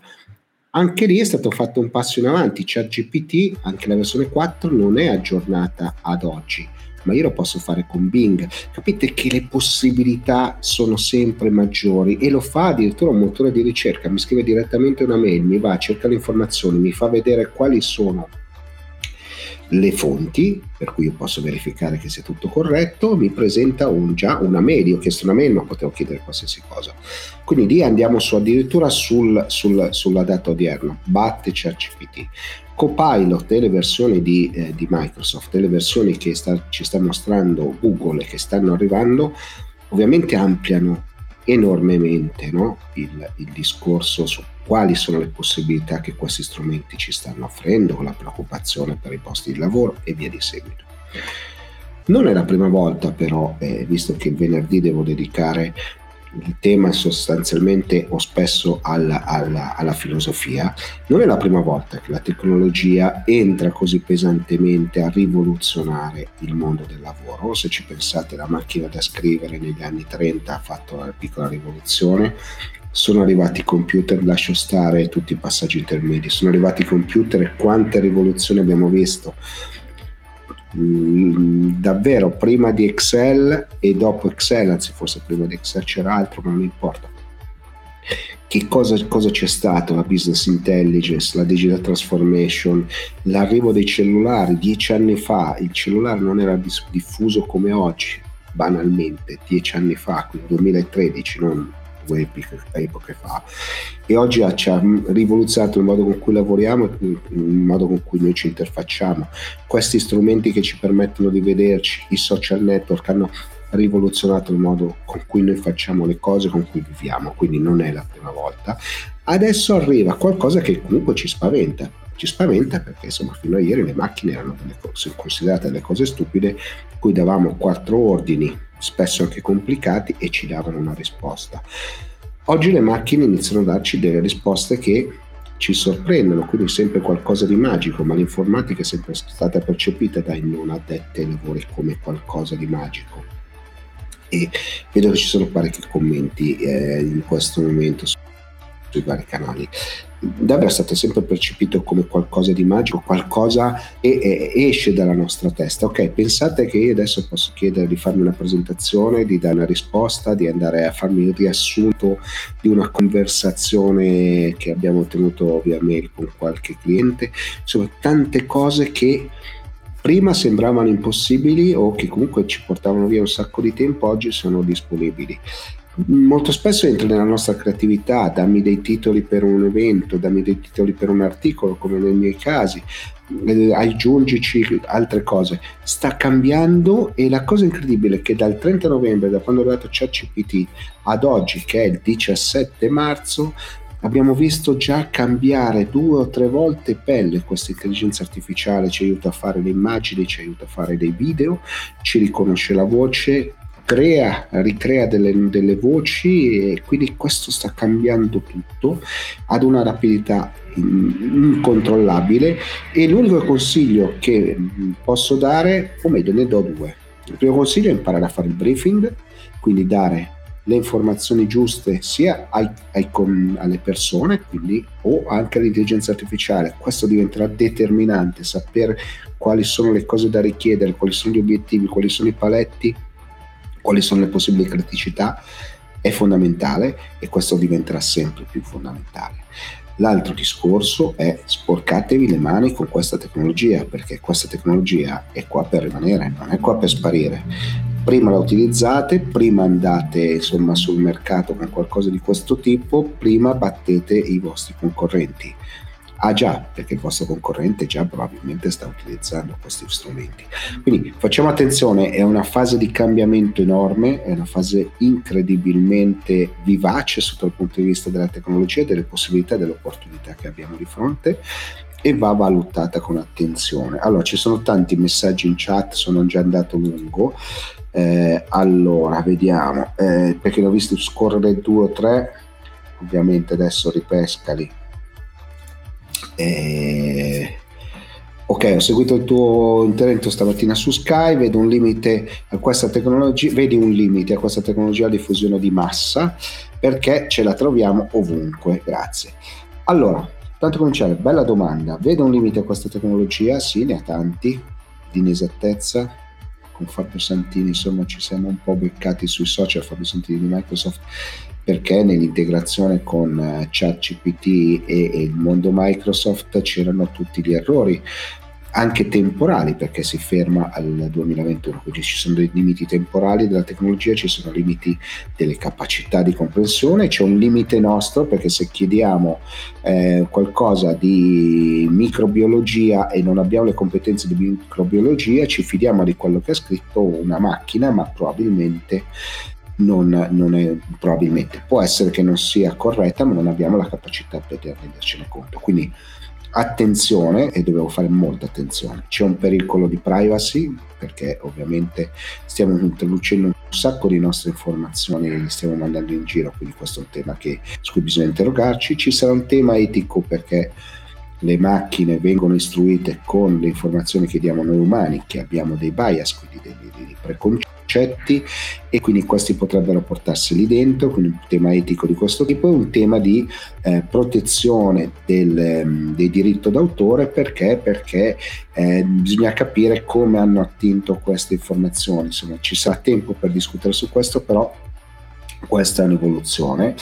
Anche lì è stato fatto un passo in avanti, ChatGPT, anche la versione 4, non è aggiornata ad oggi, ma io lo posso fare con Bing. Capite che le possibilità sono sempre maggiori e lo fa addirittura un motore di ricerca, mi scrive direttamente una mail, mi va, cerca le informazioni, mi fa vedere quali sono le fonti, per cui io posso verificare che sia tutto corretto, mi presenta un, già una mail, io ho chiesto una mail ma potevo chiedere qualsiasi cosa. Quindi lì andiamo su addirittura sul, sul, sulla data odierna, batte ChatGPT. Copilot e le versioni di, eh, di Microsoft e le versioni che sta, ci sta mostrando Google e che stanno arrivando, ovviamente ampliano enormemente no? il, il discorso su quali sono le possibilità che questi strumenti ci stanno offrendo, la preoccupazione per i posti di lavoro e via di seguito. Non è la prima volta però, eh, visto che il venerdì devo dedicare il tema sostanzialmente o spesso alla, alla, alla, filosofia, non è la prima volta che la tecnologia entra così pesantemente a rivoluzionare il mondo del lavoro. Se ci pensate, la macchina da scrivere negli anni 30 ha fatto una piccola rivoluzione, sono arrivati i computer, lascio stare tutti i passaggi intermedi, sono arrivati i computer e quante rivoluzioni abbiamo visto. Mm, davvero prima di Excel e dopo Excel, anzi forse prima di Excel c'era altro, ma non importa. Che cosa, cosa c'è stato? La business intelligence, la digital transformation, l'arrivo dei cellulari. Dieci anni fa il cellulare non era diffuso come oggi, banalmente, dieci anni fa, quindi 2013, non due epoche fa e oggi ci ha rivoluzionato il modo con cui lavoriamo e il modo con cui noi ci interfacciamo. Questi strumenti che ci permettono di vederci, i social network hanno rivoluzionato il modo con cui noi facciamo le cose, con cui viviamo, quindi non è la prima volta. Adesso arriva qualcosa che comunque ci spaventa, ci spaventa perché insomma fino a ieri le macchine erano delle cose, considerate delle cose stupide, cui davamo quattro ordini spesso anche complicati, e ci davano una risposta. Oggi le macchine iniziano a darci delle risposte che ci sorprendono, quindi sempre qualcosa di magico, ma l'informatica è sempre stata percepita dai non addetti ai lavori come qualcosa di magico. E vedo che ci sono parecchi commenti eh, in questo momento sui vari canali. Davvero è stato sempre percepito come qualcosa di magico, qualcosa che esce dalla nostra testa. Ok, pensate che io adesso posso chiedere di farmi una presentazione, di dare una risposta, di andare a farmi il riassunto di una conversazione che abbiamo tenuto via mail con qualche cliente, insomma tante cose che prima sembravano impossibili o che comunque ci portavano via un sacco di tempo, oggi sono disponibili molto spesso entra nella nostra creatività, dammi dei titoli per un evento, dammi dei titoli per un articolo, come nei miei casi, eh, aggiungici altre cose. Sta cambiando e la cosa incredibile è che dal 30 novembre, da quando è arrivato ChatGPT ad oggi, che è il 17 marzo, abbiamo visto già cambiare due o tre volte pelle questa intelligenza artificiale ci aiuta a fare le immagini ci aiuta a fare dei video ci riconosce la voce crea, ricrea delle, delle voci e quindi questo sta cambiando tutto ad una rapidità incontrollabile e l'unico consiglio che posso dare, o meglio ne do due. Il primo consiglio è imparare a fare il briefing, quindi dare le informazioni giuste sia ai, ai, alle persone, quindi o anche all'intelligenza artificiale. Questo diventerà determinante, sapere quali sono le cose da richiedere, quali sono gli obiettivi, quali sono i paletti quali sono le possibili criticità è fondamentale e questo diventerà sempre più fondamentale. L'altro discorso è sporcatevi le mani con questa tecnologia perché questa tecnologia è qua per rimanere, non è qua per sparire. Prima la utilizzate, prima andate insomma, sul mercato con qualcosa di questo tipo, prima battete i vostri concorrenti. Ah già, perché il vostro concorrente già probabilmente sta utilizzando questi strumenti. Quindi facciamo attenzione, è una fase di cambiamento enorme, è una fase incredibilmente vivace sotto il punto di vista della tecnologia, delle possibilità e delle opportunità che abbiamo di fronte e va valutata con attenzione. Allora, ci sono tanti messaggi in chat, sono già andato lungo. Eh, allora, vediamo, eh, perché l'ho visto scorrere due o tre, ovviamente adesso ripescali eh, ok, ho seguito il tuo intervento stamattina su Sky, vedo un limite a questa tecnologia, vedi un limite a questa tecnologia a diffusione di massa perché ce la troviamo ovunque. Grazie. Allora, tanto cominciare, bella domanda. Vedo un limite a questa tecnologia? Sì, ne ha tanti, di inesattezza. Con Fabio Santini, insomma, ci siamo un po' beccati sui social, Fabio Santini di Microsoft perché nell'integrazione con eh, ChatGPT e, e il mondo Microsoft c'erano tutti gli errori anche temporali perché si ferma al 2021, quindi ci sono dei limiti temporali della tecnologia, ci sono limiti delle capacità di comprensione, c'è un limite nostro perché se chiediamo eh, qualcosa di microbiologia e non abbiamo le competenze di microbiologia, ci fidiamo di quello che ha scritto una macchina, ma probabilmente non, non è, probabilmente può essere che non sia corretta, ma non abbiamo la capacità per rendercene conto. Quindi attenzione e dobbiamo fare molta attenzione. C'è un pericolo di privacy perché ovviamente stiamo introducendo un sacco di nostre informazioni le stiamo mandando in giro, quindi questo è un tema che, su cui bisogna interrogarci. Ci sarà un tema etico perché le macchine vengono istruite con le informazioni che diamo noi umani, che abbiamo dei bias, quindi dei, dei preconcetti concetti e quindi questi potrebbero portarseli dentro, quindi un tema etico di questo tipo è un tema di eh, protezione del, um, del, diritto d'autore perché, perché eh, bisogna capire come hanno attinto queste informazioni, insomma ci sarà tempo per discutere su questo, però questa è un'evoluzione.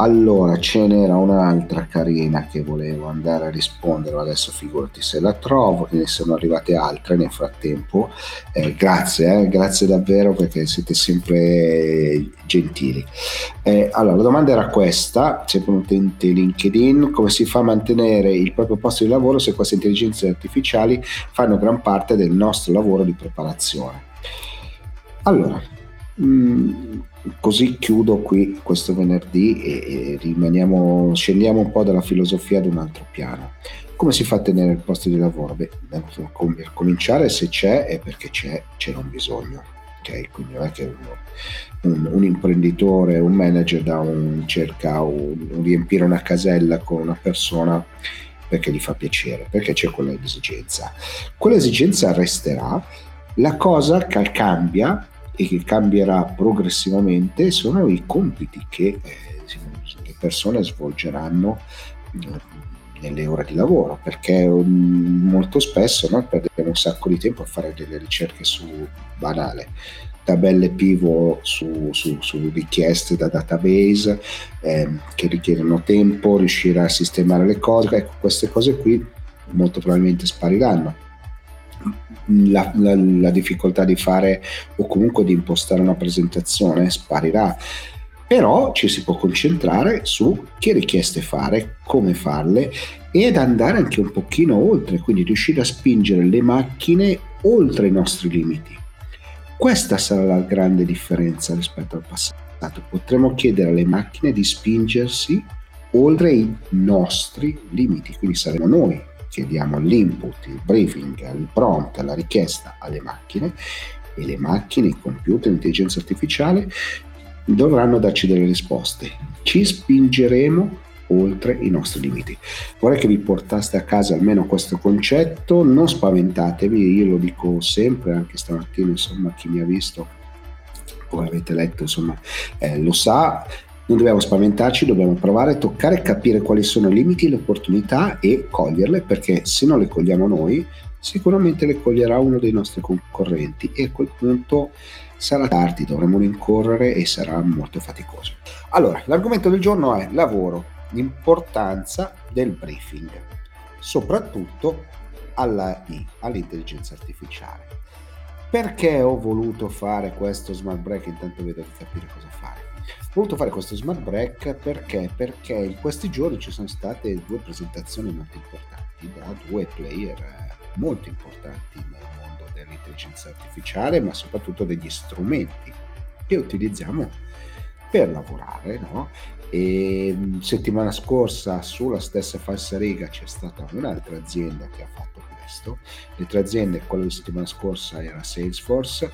Allora, ce n'era un'altra carina che volevo andare a rispondere, adesso figurati se la trovo, ne sono arrivate altre nel frattempo. Eh, grazie, eh, grazie davvero perché siete sempre gentili. Eh, allora, la domanda era questa, sempre un utente LinkedIn, come si fa a mantenere il proprio posto di lavoro se queste intelligenze artificiali fanno gran parte del nostro lavoro di preparazione? Allora, mh, mm, così chiudo qui questo venerdì e, e scendiamo un po' dalla filosofia ad un altro piano. Come si fa a tenere il posto di lavoro? Beh, per cominciare se c'è è perché c'è, c'era un bisogno. Okay? Quindi non è che uno, un, un, imprenditore, un manager da un, cerca un, un riempire una casella con una persona perché gli fa piacere, perché c'è quell'esigenza. Quell'esigenza resterà, la cosa cambia e che cambierà progressivamente sono i compiti che eh, le persone svolgeranno eh, nelle ore di lavoro perché um, molto spesso no, perdiamo un sacco di tempo a fare delle ricerche su banale tabelle pivot su, su, su richieste da database eh, che richiedono tempo riuscire a sistemare le cose ecco queste cose qui molto probabilmente spariranno la, la, la, difficoltà di fare o comunque di impostare una presentazione sparirà. però ci si può concentrare su che richieste fare, come farle ed andare anche un pochino oltre, quindi riuscire a spingere le macchine oltre i nostri limiti. Questa sarà la grande differenza rispetto al passato. Potremo chiedere alle macchine di spingersi oltre i nostri limiti, quindi saremo noi che diamo l'input, il briefing, il prompt, la richiesta alle macchine e le macchine, i computer, l'intelligenza artificiale dovranno darci delle risposte. Ci spingeremo oltre i nostri limiti. Vorrei che vi portaste a casa almeno questo concetto, non spaventatevi, io lo dico sempre, anche stamattina, insomma, chi mi ha visto o avete letto, insomma, eh, lo sa, non dobbiamo spaventarci, dobbiamo provare toccare, capire quali sono i limiti, le opportunità e coglierle, perché se non le cogliamo noi, sicuramente le coglierà uno dei nostri concorrenti e a quel punto sarà tardi, dovremo rincorrere e sarà molto faticoso. Allora, l'argomento del giorno è lavoro, l'importanza del briefing, soprattutto alla I, all'intelligenza artificiale. Perché ho voluto fare questo smart break? Intanto vedo di capire cosa voluto fare questo smart break perché? Perché in questi giorni ci sono state due presentazioni molto importanti da due player eh, molto importanti nel mondo dell'intelligenza artificiale, ma soprattutto degli strumenti che utilizziamo per lavorare. No? E mm, settimana scorsa sulla stessa falsa riga c'è stata un'altra azienda che ha fatto questo. Le tre aziende, quella di settimana scorsa era Salesforce,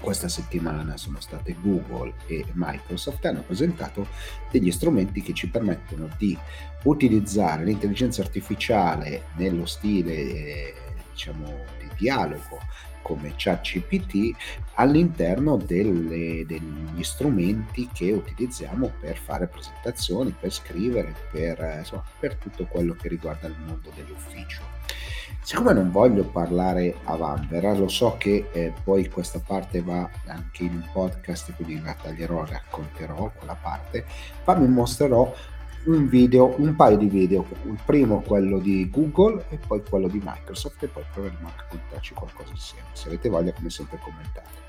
questa settimana sono state Google e Microsoft, hanno presentato degli strumenti che ci permettono di utilizzare l'intelligenza artificiale nello stile eh, diciamo, di dialogo come ChatGPT all'interno delle, degli strumenti che utilizziamo per fare presentazioni, per scrivere, per, insomma, per tutto quello che riguarda il mondo dell'ufficio. Siccome non voglio parlare a Vanvera, lo so che eh, poi questa parte va anche in un podcast, quindi la taglierò, racconterò quella parte, ma vi mostrerò un video, un paio di video, il primo quello di Google e poi quello di Microsoft e poi proveremo a raccontarci qualcosa insieme. Se avete voglia, come sempre, commentate.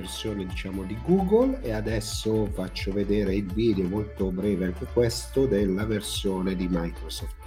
Versione diciamo di Google e adesso faccio vedere il video molto breve anche questo della versione di Microsoft.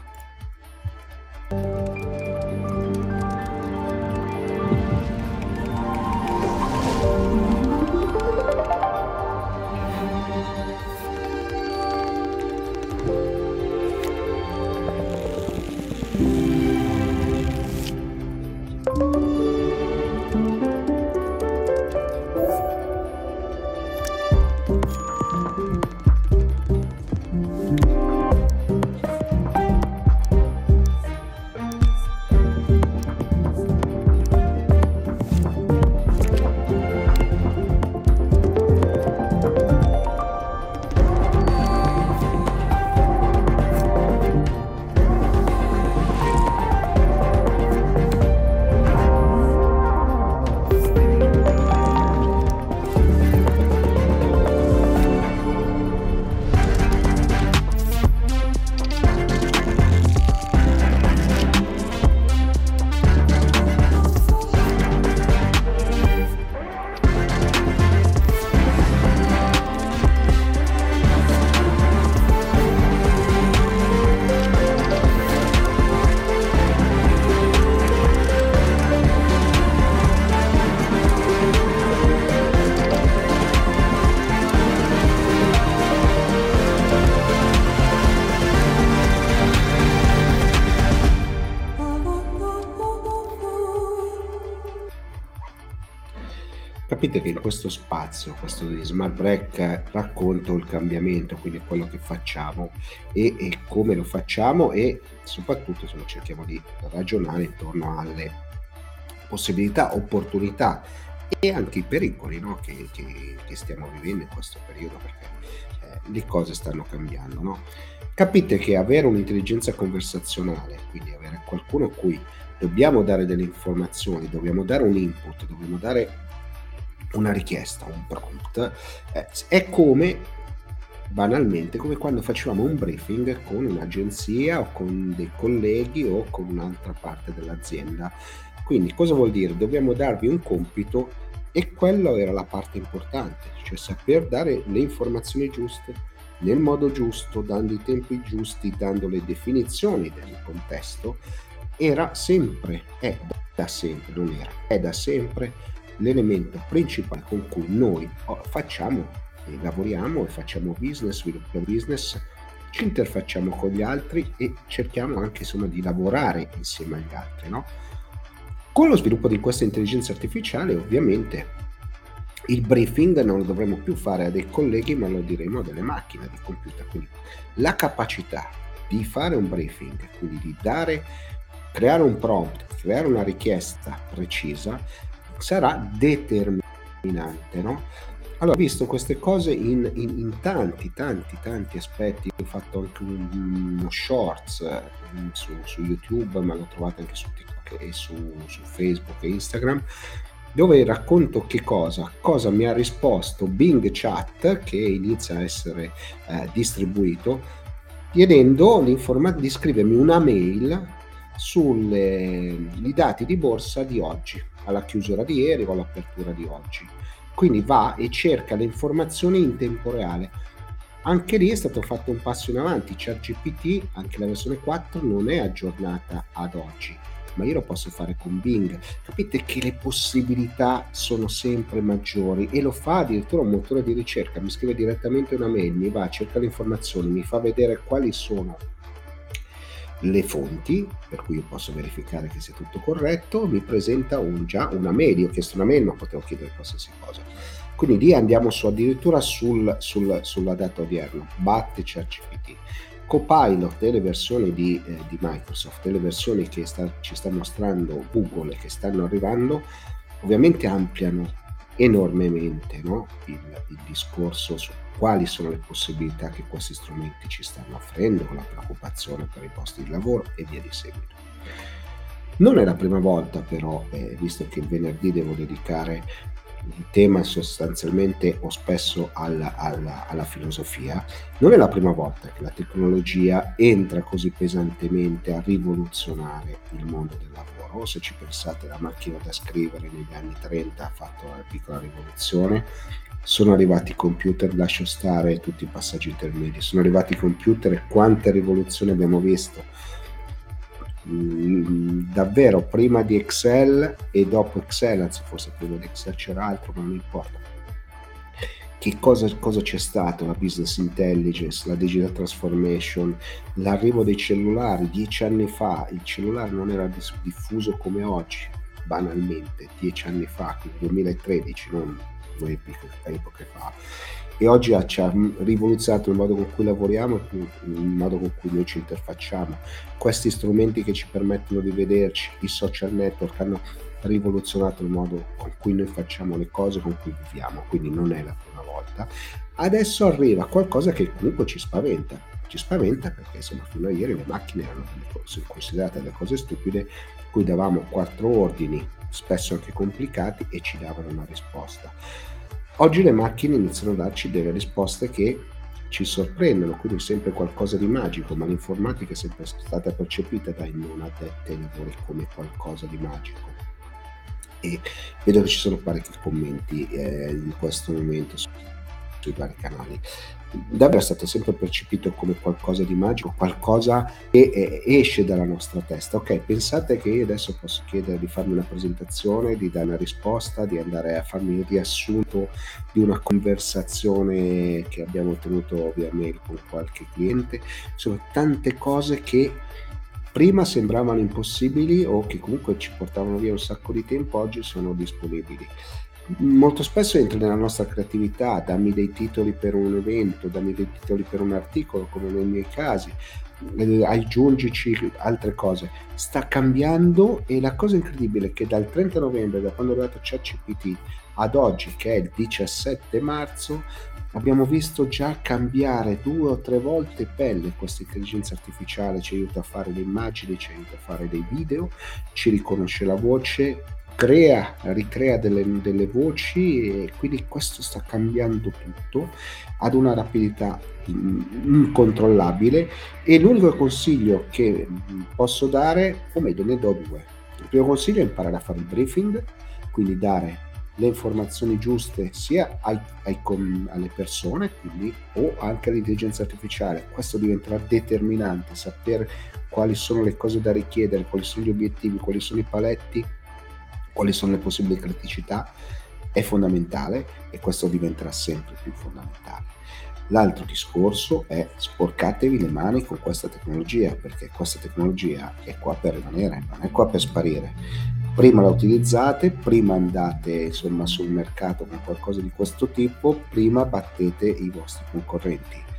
Capite che in questo spazio, questo di Smart Break, racconto il cambiamento, quindi quello che facciamo e, e come lo facciamo e soprattutto se cerchiamo di ragionare intorno alle possibilità, opportunità e anche i pericoli no? che, che, che, stiamo vivendo in questo periodo perché eh, le cose stanno cambiando. No? Capite che avere un'intelligenza conversazionale, quindi avere qualcuno a cui dobbiamo dare delle informazioni, dobbiamo dare un input, dobbiamo dare una richiesta, un prompt, eh, è come banalmente come quando facevamo un briefing con un'agenzia o con dei colleghi o con un'altra parte dell'azienda. Quindi cosa vuol dire? Dobbiamo darvi un compito e quello era la parte importante, cioè saper dare le informazioni giuste nel modo giusto, dando i tempi giusti, dando le definizioni del contesto, era sempre, è da sempre, non era, è da sempre l'elemento principale con cui noi oh, facciamo e lavoriamo e facciamo business, sviluppiamo business, ci interfacciamo con gli altri e cerchiamo anche insomma di lavorare insieme agli altri. No? Con lo sviluppo di questa intelligenza artificiale ovviamente il briefing non lo dovremo più fare a dei colleghi ma lo diremo a delle macchine, di computer. Quindi la capacità di fare un briefing, quindi di dare, creare un prompt, creare una richiesta precisa, sarà determinante. No? Allora, ho visto queste cose in, in, in, tanti, tanti, tanti aspetti. Ho fatto anche un, uno shorts um, su, su, YouTube, ma l'ho trovato anche su TikTok e su, su, Facebook e Instagram, dove racconto che cosa, cosa mi ha risposto Bing Chat, che inizia a essere eh, distribuito, chiedendo di scrivermi una mail sui dati di borsa di oggi, alla chiusura di ieri o all'apertura di oggi. Quindi va e cerca le informazioni in tempo reale. Anche lì è stato fatto un passo in avanti, ChatGPT, anche la versione 4, non è aggiornata ad oggi, ma io lo posso fare con Bing. Capite che le possibilità sono sempre maggiori e lo fa addirittura un motore di ricerca, mi scrive direttamente una mail, mi va, cerca le informazioni, mi fa vedere quali sono le fonti, per cui io posso verificare che sia tutto corretto, mi presenta un, già una mail, io ho chiesto una mail ma potevo chiedere qualsiasi cosa. Quindi lì andiamo su addirittura sul, sul, sulla data odierna, batte ChatGPT. Copilot e le versioni di, eh, di Microsoft e le versioni che sta, ci sta mostrando Google e che stanno arrivando, ovviamente ampliano enormemente no? il, il, discorso su quali sono le possibilità che questi strumenti ci stanno offrendo, con la preoccupazione per i posti di lavoro e via di seguito. Non è la prima volta però, eh, visto che il venerdì devo dedicare il tema sostanzialmente o spesso alla, alla, alla, filosofia, non è la prima volta che la tecnologia entra così pesantemente a rivoluzionare il mondo del lavoro. Se ci pensate, la macchina da scrivere negli anni 30 ha fatto una piccola rivoluzione, sono arrivati i computer, lascio stare tutti i passaggi intermedi, sono arrivati i computer e quante rivoluzioni abbiamo visto Mm, davvero prima di Excel e dopo Excel, anzi forse prima di Excel c'era altro, ma non importa. Che cosa, cosa c'è stato? La business intelligence, la digital transformation, l'arrivo dei cellulari. Dieci anni fa il cellulare non era diffuso come oggi, banalmente, dieci anni fa, quindi 2013, non due epoche fa e oggi ci ha rivoluzionato il modo con cui lavoriamo, il modo con cui noi ci interfacciamo. Questi strumenti che ci permettono di vederci, i social network hanno rivoluzionato il modo con cui noi facciamo le cose, con cui viviamo, quindi non è la prima volta. Adesso arriva qualcosa che comunque ci spaventa, ci spaventa perché insomma fino a ieri le macchine erano considerate delle cose stupide, cui davamo quattro ordini, spesso anche complicati, e ci davano una risposta Oggi le macchine iniziano a darci delle risposte che ci sorprendono, quindi sempre qualcosa di magico, ma l'informatica è sempre stata percepita dai non addetti ai lavori come qualcosa di magico. E vedo che ci sono parecchi commenti eh, in questo momento sui vari canali davvero è stato sempre percepito come qualcosa di magico, qualcosa che eh, esce dalla nostra testa. Ok, pensate che io adesso posso chiedere di farmi una presentazione, di dare una risposta, di andare a farmi il riassunto di una conversazione che abbiamo tenuto via mail con qualche cliente, insomma tante cose che prima sembravano impossibili o che comunque ci portavano via un sacco di tempo, oggi sono disponibili. Molto spesso entri nella nostra creatività, dammi dei titoli per un evento, dammi dei titoli per un articolo, come nei miei casi, eh, aggiungici altre cose. Sta cambiando e la cosa incredibile è che dal 30 novembre, da quando è arrivato ChatGPT, ad oggi, che è il 17 marzo, abbiamo visto già cambiare due o tre volte pelle questa intelligenza artificiale, ci aiuta a fare le immagini, ci aiuta a fare dei video, ci riconosce la voce, crea, ricrea delle, delle voci e quindi questo sta cambiando tutto ad una rapidità incontrollabile e l'unico consiglio che posso dare, o meglio ne do due. Il primo consiglio è imparare a fare il briefing, quindi dare le informazioni giuste sia ai, ai, alle persone quindi, o anche all'intelligenza artificiale. Questo diventerà determinante, sapere quali sono le cose da richiedere, quali sono gli obiettivi, quali sono i paletti, quali sono le possibili criticità, è fondamentale e questo diventerà sempre più fondamentale. L'altro discorso è sporcatevi le mani con questa tecnologia perché questa tecnologia è qua per rimanere, non è qua per sparire prima la utilizzate, prima andate insomma sul mercato con qualcosa di questo tipo, prima battete i vostri concorrenti.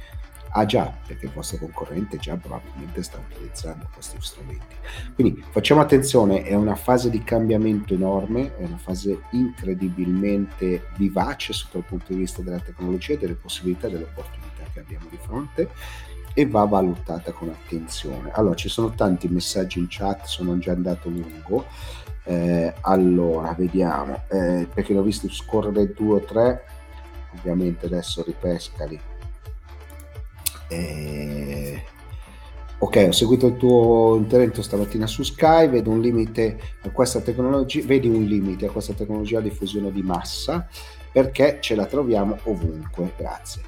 Ah già, perché il vostro concorrente già probabilmente sta utilizzando questi strumenti. Quindi facciamo attenzione, è una fase di cambiamento enorme, è una fase incredibilmente vivace sotto il punto di vista della tecnologia, delle possibilità e delle opportunità che abbiamo di fronte e va valutata con attenzione. Allora, ci sono tanti messaggi in chat, sono già andato lungo. Eh, allora, vediamo, eh, perché l'ho visto scorrere 2 o 3, ovviamente adesso ripescali. Eh, ok, ho seguito il tuo intervento stamattina su Sky, vedo un limite a questa tecnologia, vedi un limite a questa tecnologia di fusione di massa perché ce la troviamo ovunque, grazie.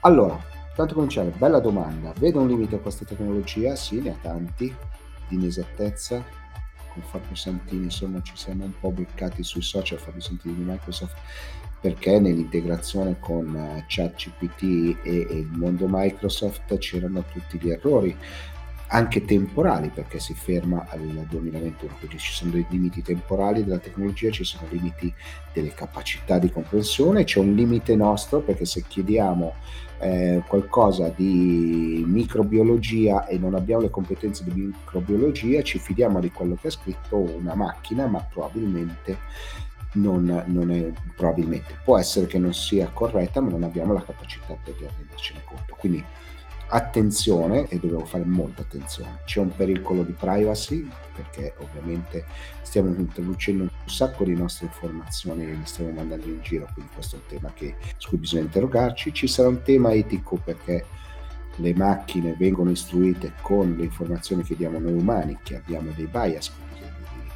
Allora, tanto cominciare, bella domanda, vedo un limite a questa tecnologia? Sì, ne ha tanti, di inesattezza, con Fabio Santini, insomma ci siamo un po' beccati sui social, Fabio Santini di Microsoft, perché nell'integrazione con eh, ChatGPT e, e il mondo Microsoft c'erano tutti gli errori anche temporali perché si ferma al 2021, quindi ci sono dei limiti temporali della tecnologia, ci sono limiti delle capacità di comprensione, c'è un limite nostro perché se chiediamo eh, qualcosa di microbiologia e non abbiamo le competenze di microbiologia, ci fidiamo di quello che ha scritto una macchina, ma probabilmente non, non è probabilmente può essere che non sia corretta, ma non abbiamo la capacità per rendercene conto. Quindi attenzione e dobbiamo fare molta attenzione. C'è un pericolo di privacy perché ovviamente stiamo introducendo un sacco di nostre informazioni e le stiamo mandando in giro, quindi questo è un tema che, su cui bisogna interrogarci. Ci sarà un tema etico perché le macchine vengono istruite con le informazioni che diamo noi umani, che abbiamo dei bias,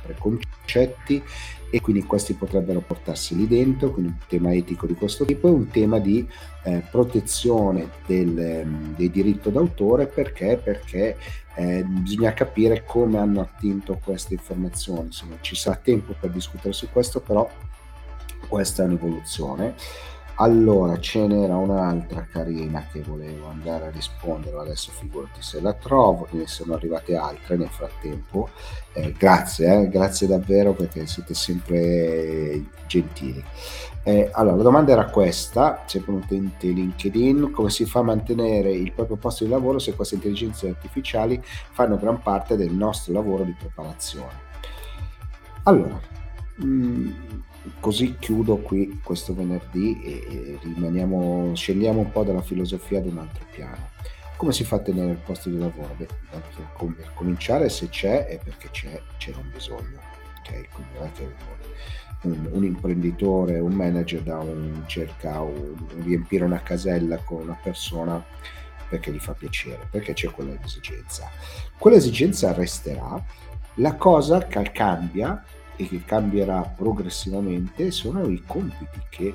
preconcetti e quindi questi potrebbero portarsi lì dentro, quindi un tema etico di questo tipo e un tema di eh, protezione del, ehm, del, diritto d'autore perché, perché eh, bisogna capire come hanno attinto queste informazioni, insomma ci sarà tempo per discutere su questo, però questa è un'evoluzione. Allora, ce n'era un'altra carina che volevo andare a rispondere, adesso figurati se la trovo, ne sono arrivate altre nel frattempo. Eh, grazie, eh, grazie davvero perché siete sempre gentili. Eh, allora, la domanda era questa, sempre un utente LinkedIn, come si fa a mantenere il proprio posto di lavoro se queste intelligenze artificiali fanno gran parte del nostro lavoro di preparazione? Allora, mh, mm, così chiudo qui questo venerdì e, rimaniamo, scendiamo un po' dalla filosofia ad un altro piano. Come si fa a tenere il posto di lavoro? Beh, per cominciare se c'è è perché c'è, c'era un bisogno. Okay? Quindi non è che un, un, imprenditore, un manager da un, cerca un, riempire una casella con una persona perché gli fa piacere, perché c'è quell'esigenza. Quell'esigenza resterà, la cosa cambia e che cambierà progressivamente sono i compiti che eh,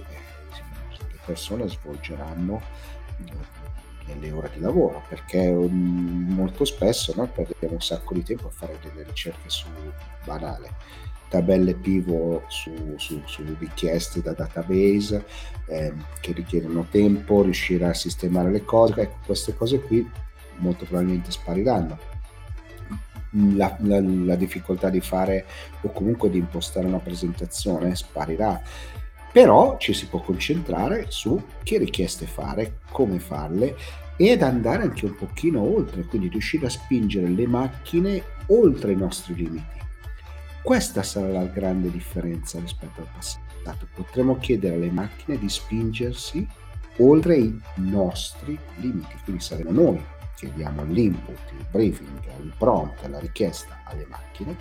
le persone svolgeranno nelle ore di lavoro, perché um, molto spesso noi perdiamo un sacco di tempo a fare delle ricerche su banale, tabelle pivot su, su, su richieste da database eh, che richiedono tempo, riuscire a sistemare le cose, ecco queste cose qui molto probabilmente spariranno la, la, la difficoltà di fare o comunque di impostare una presentazione sparirà però ci si può concentrare su che richieste fare, come farle ed andare anche un pochino oltre, quindi riuscire a spingere le macchine oltre i nostri limiti. Questa sarà la grande differenza rispetto al passato. Potremo chiedere alle macchine di spingersi oltre i nostri limiti, quindi saremo noi che diamo l'input, il briefing, il prompt, la richiesta alle macchine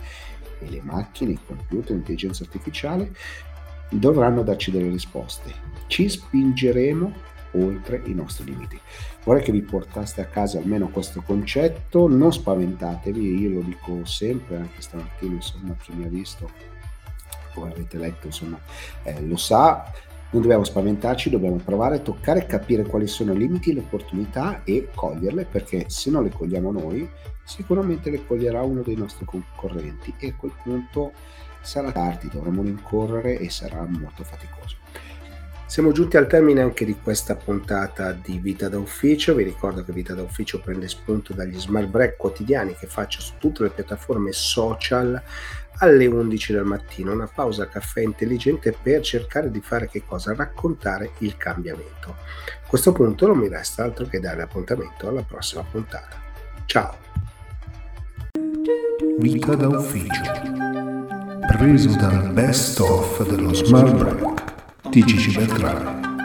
e le macchine, il computer, l'intelligenza artificiale dovranno darci delle risposte. Ci spingeremo oltre i nostri limiti. Vorrei che vi portaste a casa almeno questo concetto, non spaventatevi, io lo dico sempre, anche stamattina, insomma, chi mi ha visto, come avete letto, insomma, eh, lo sa, non dobbiamo spaventarci, dobbiamo provare toccare, capire quali sono i limiti, le opportunità e coglierle, perché se non le cogliamo noi, sicuramente le coglierà uno dei nostri concorrenti e a quel punto sarà tardi, dovremo rincorrere e sarà molto faticoso. Siamo giunti al termine anche di questa puntata di Vita da Ufficio. Vi ricordo che Vita da Ufficio prende spunto dagli smart break quotidiani che faccio su tutte le piattaforme social alle 11 del mattino. Una pausa caffè intelligente per cercare di fare che cosa? Raccontare il cambiamento. A questo punto non mi resta altro che dare appuntamento alla prossima puntata. Ciao! Vita da Ufficio. Preso dal best of dello smart break. TGC Beltrame.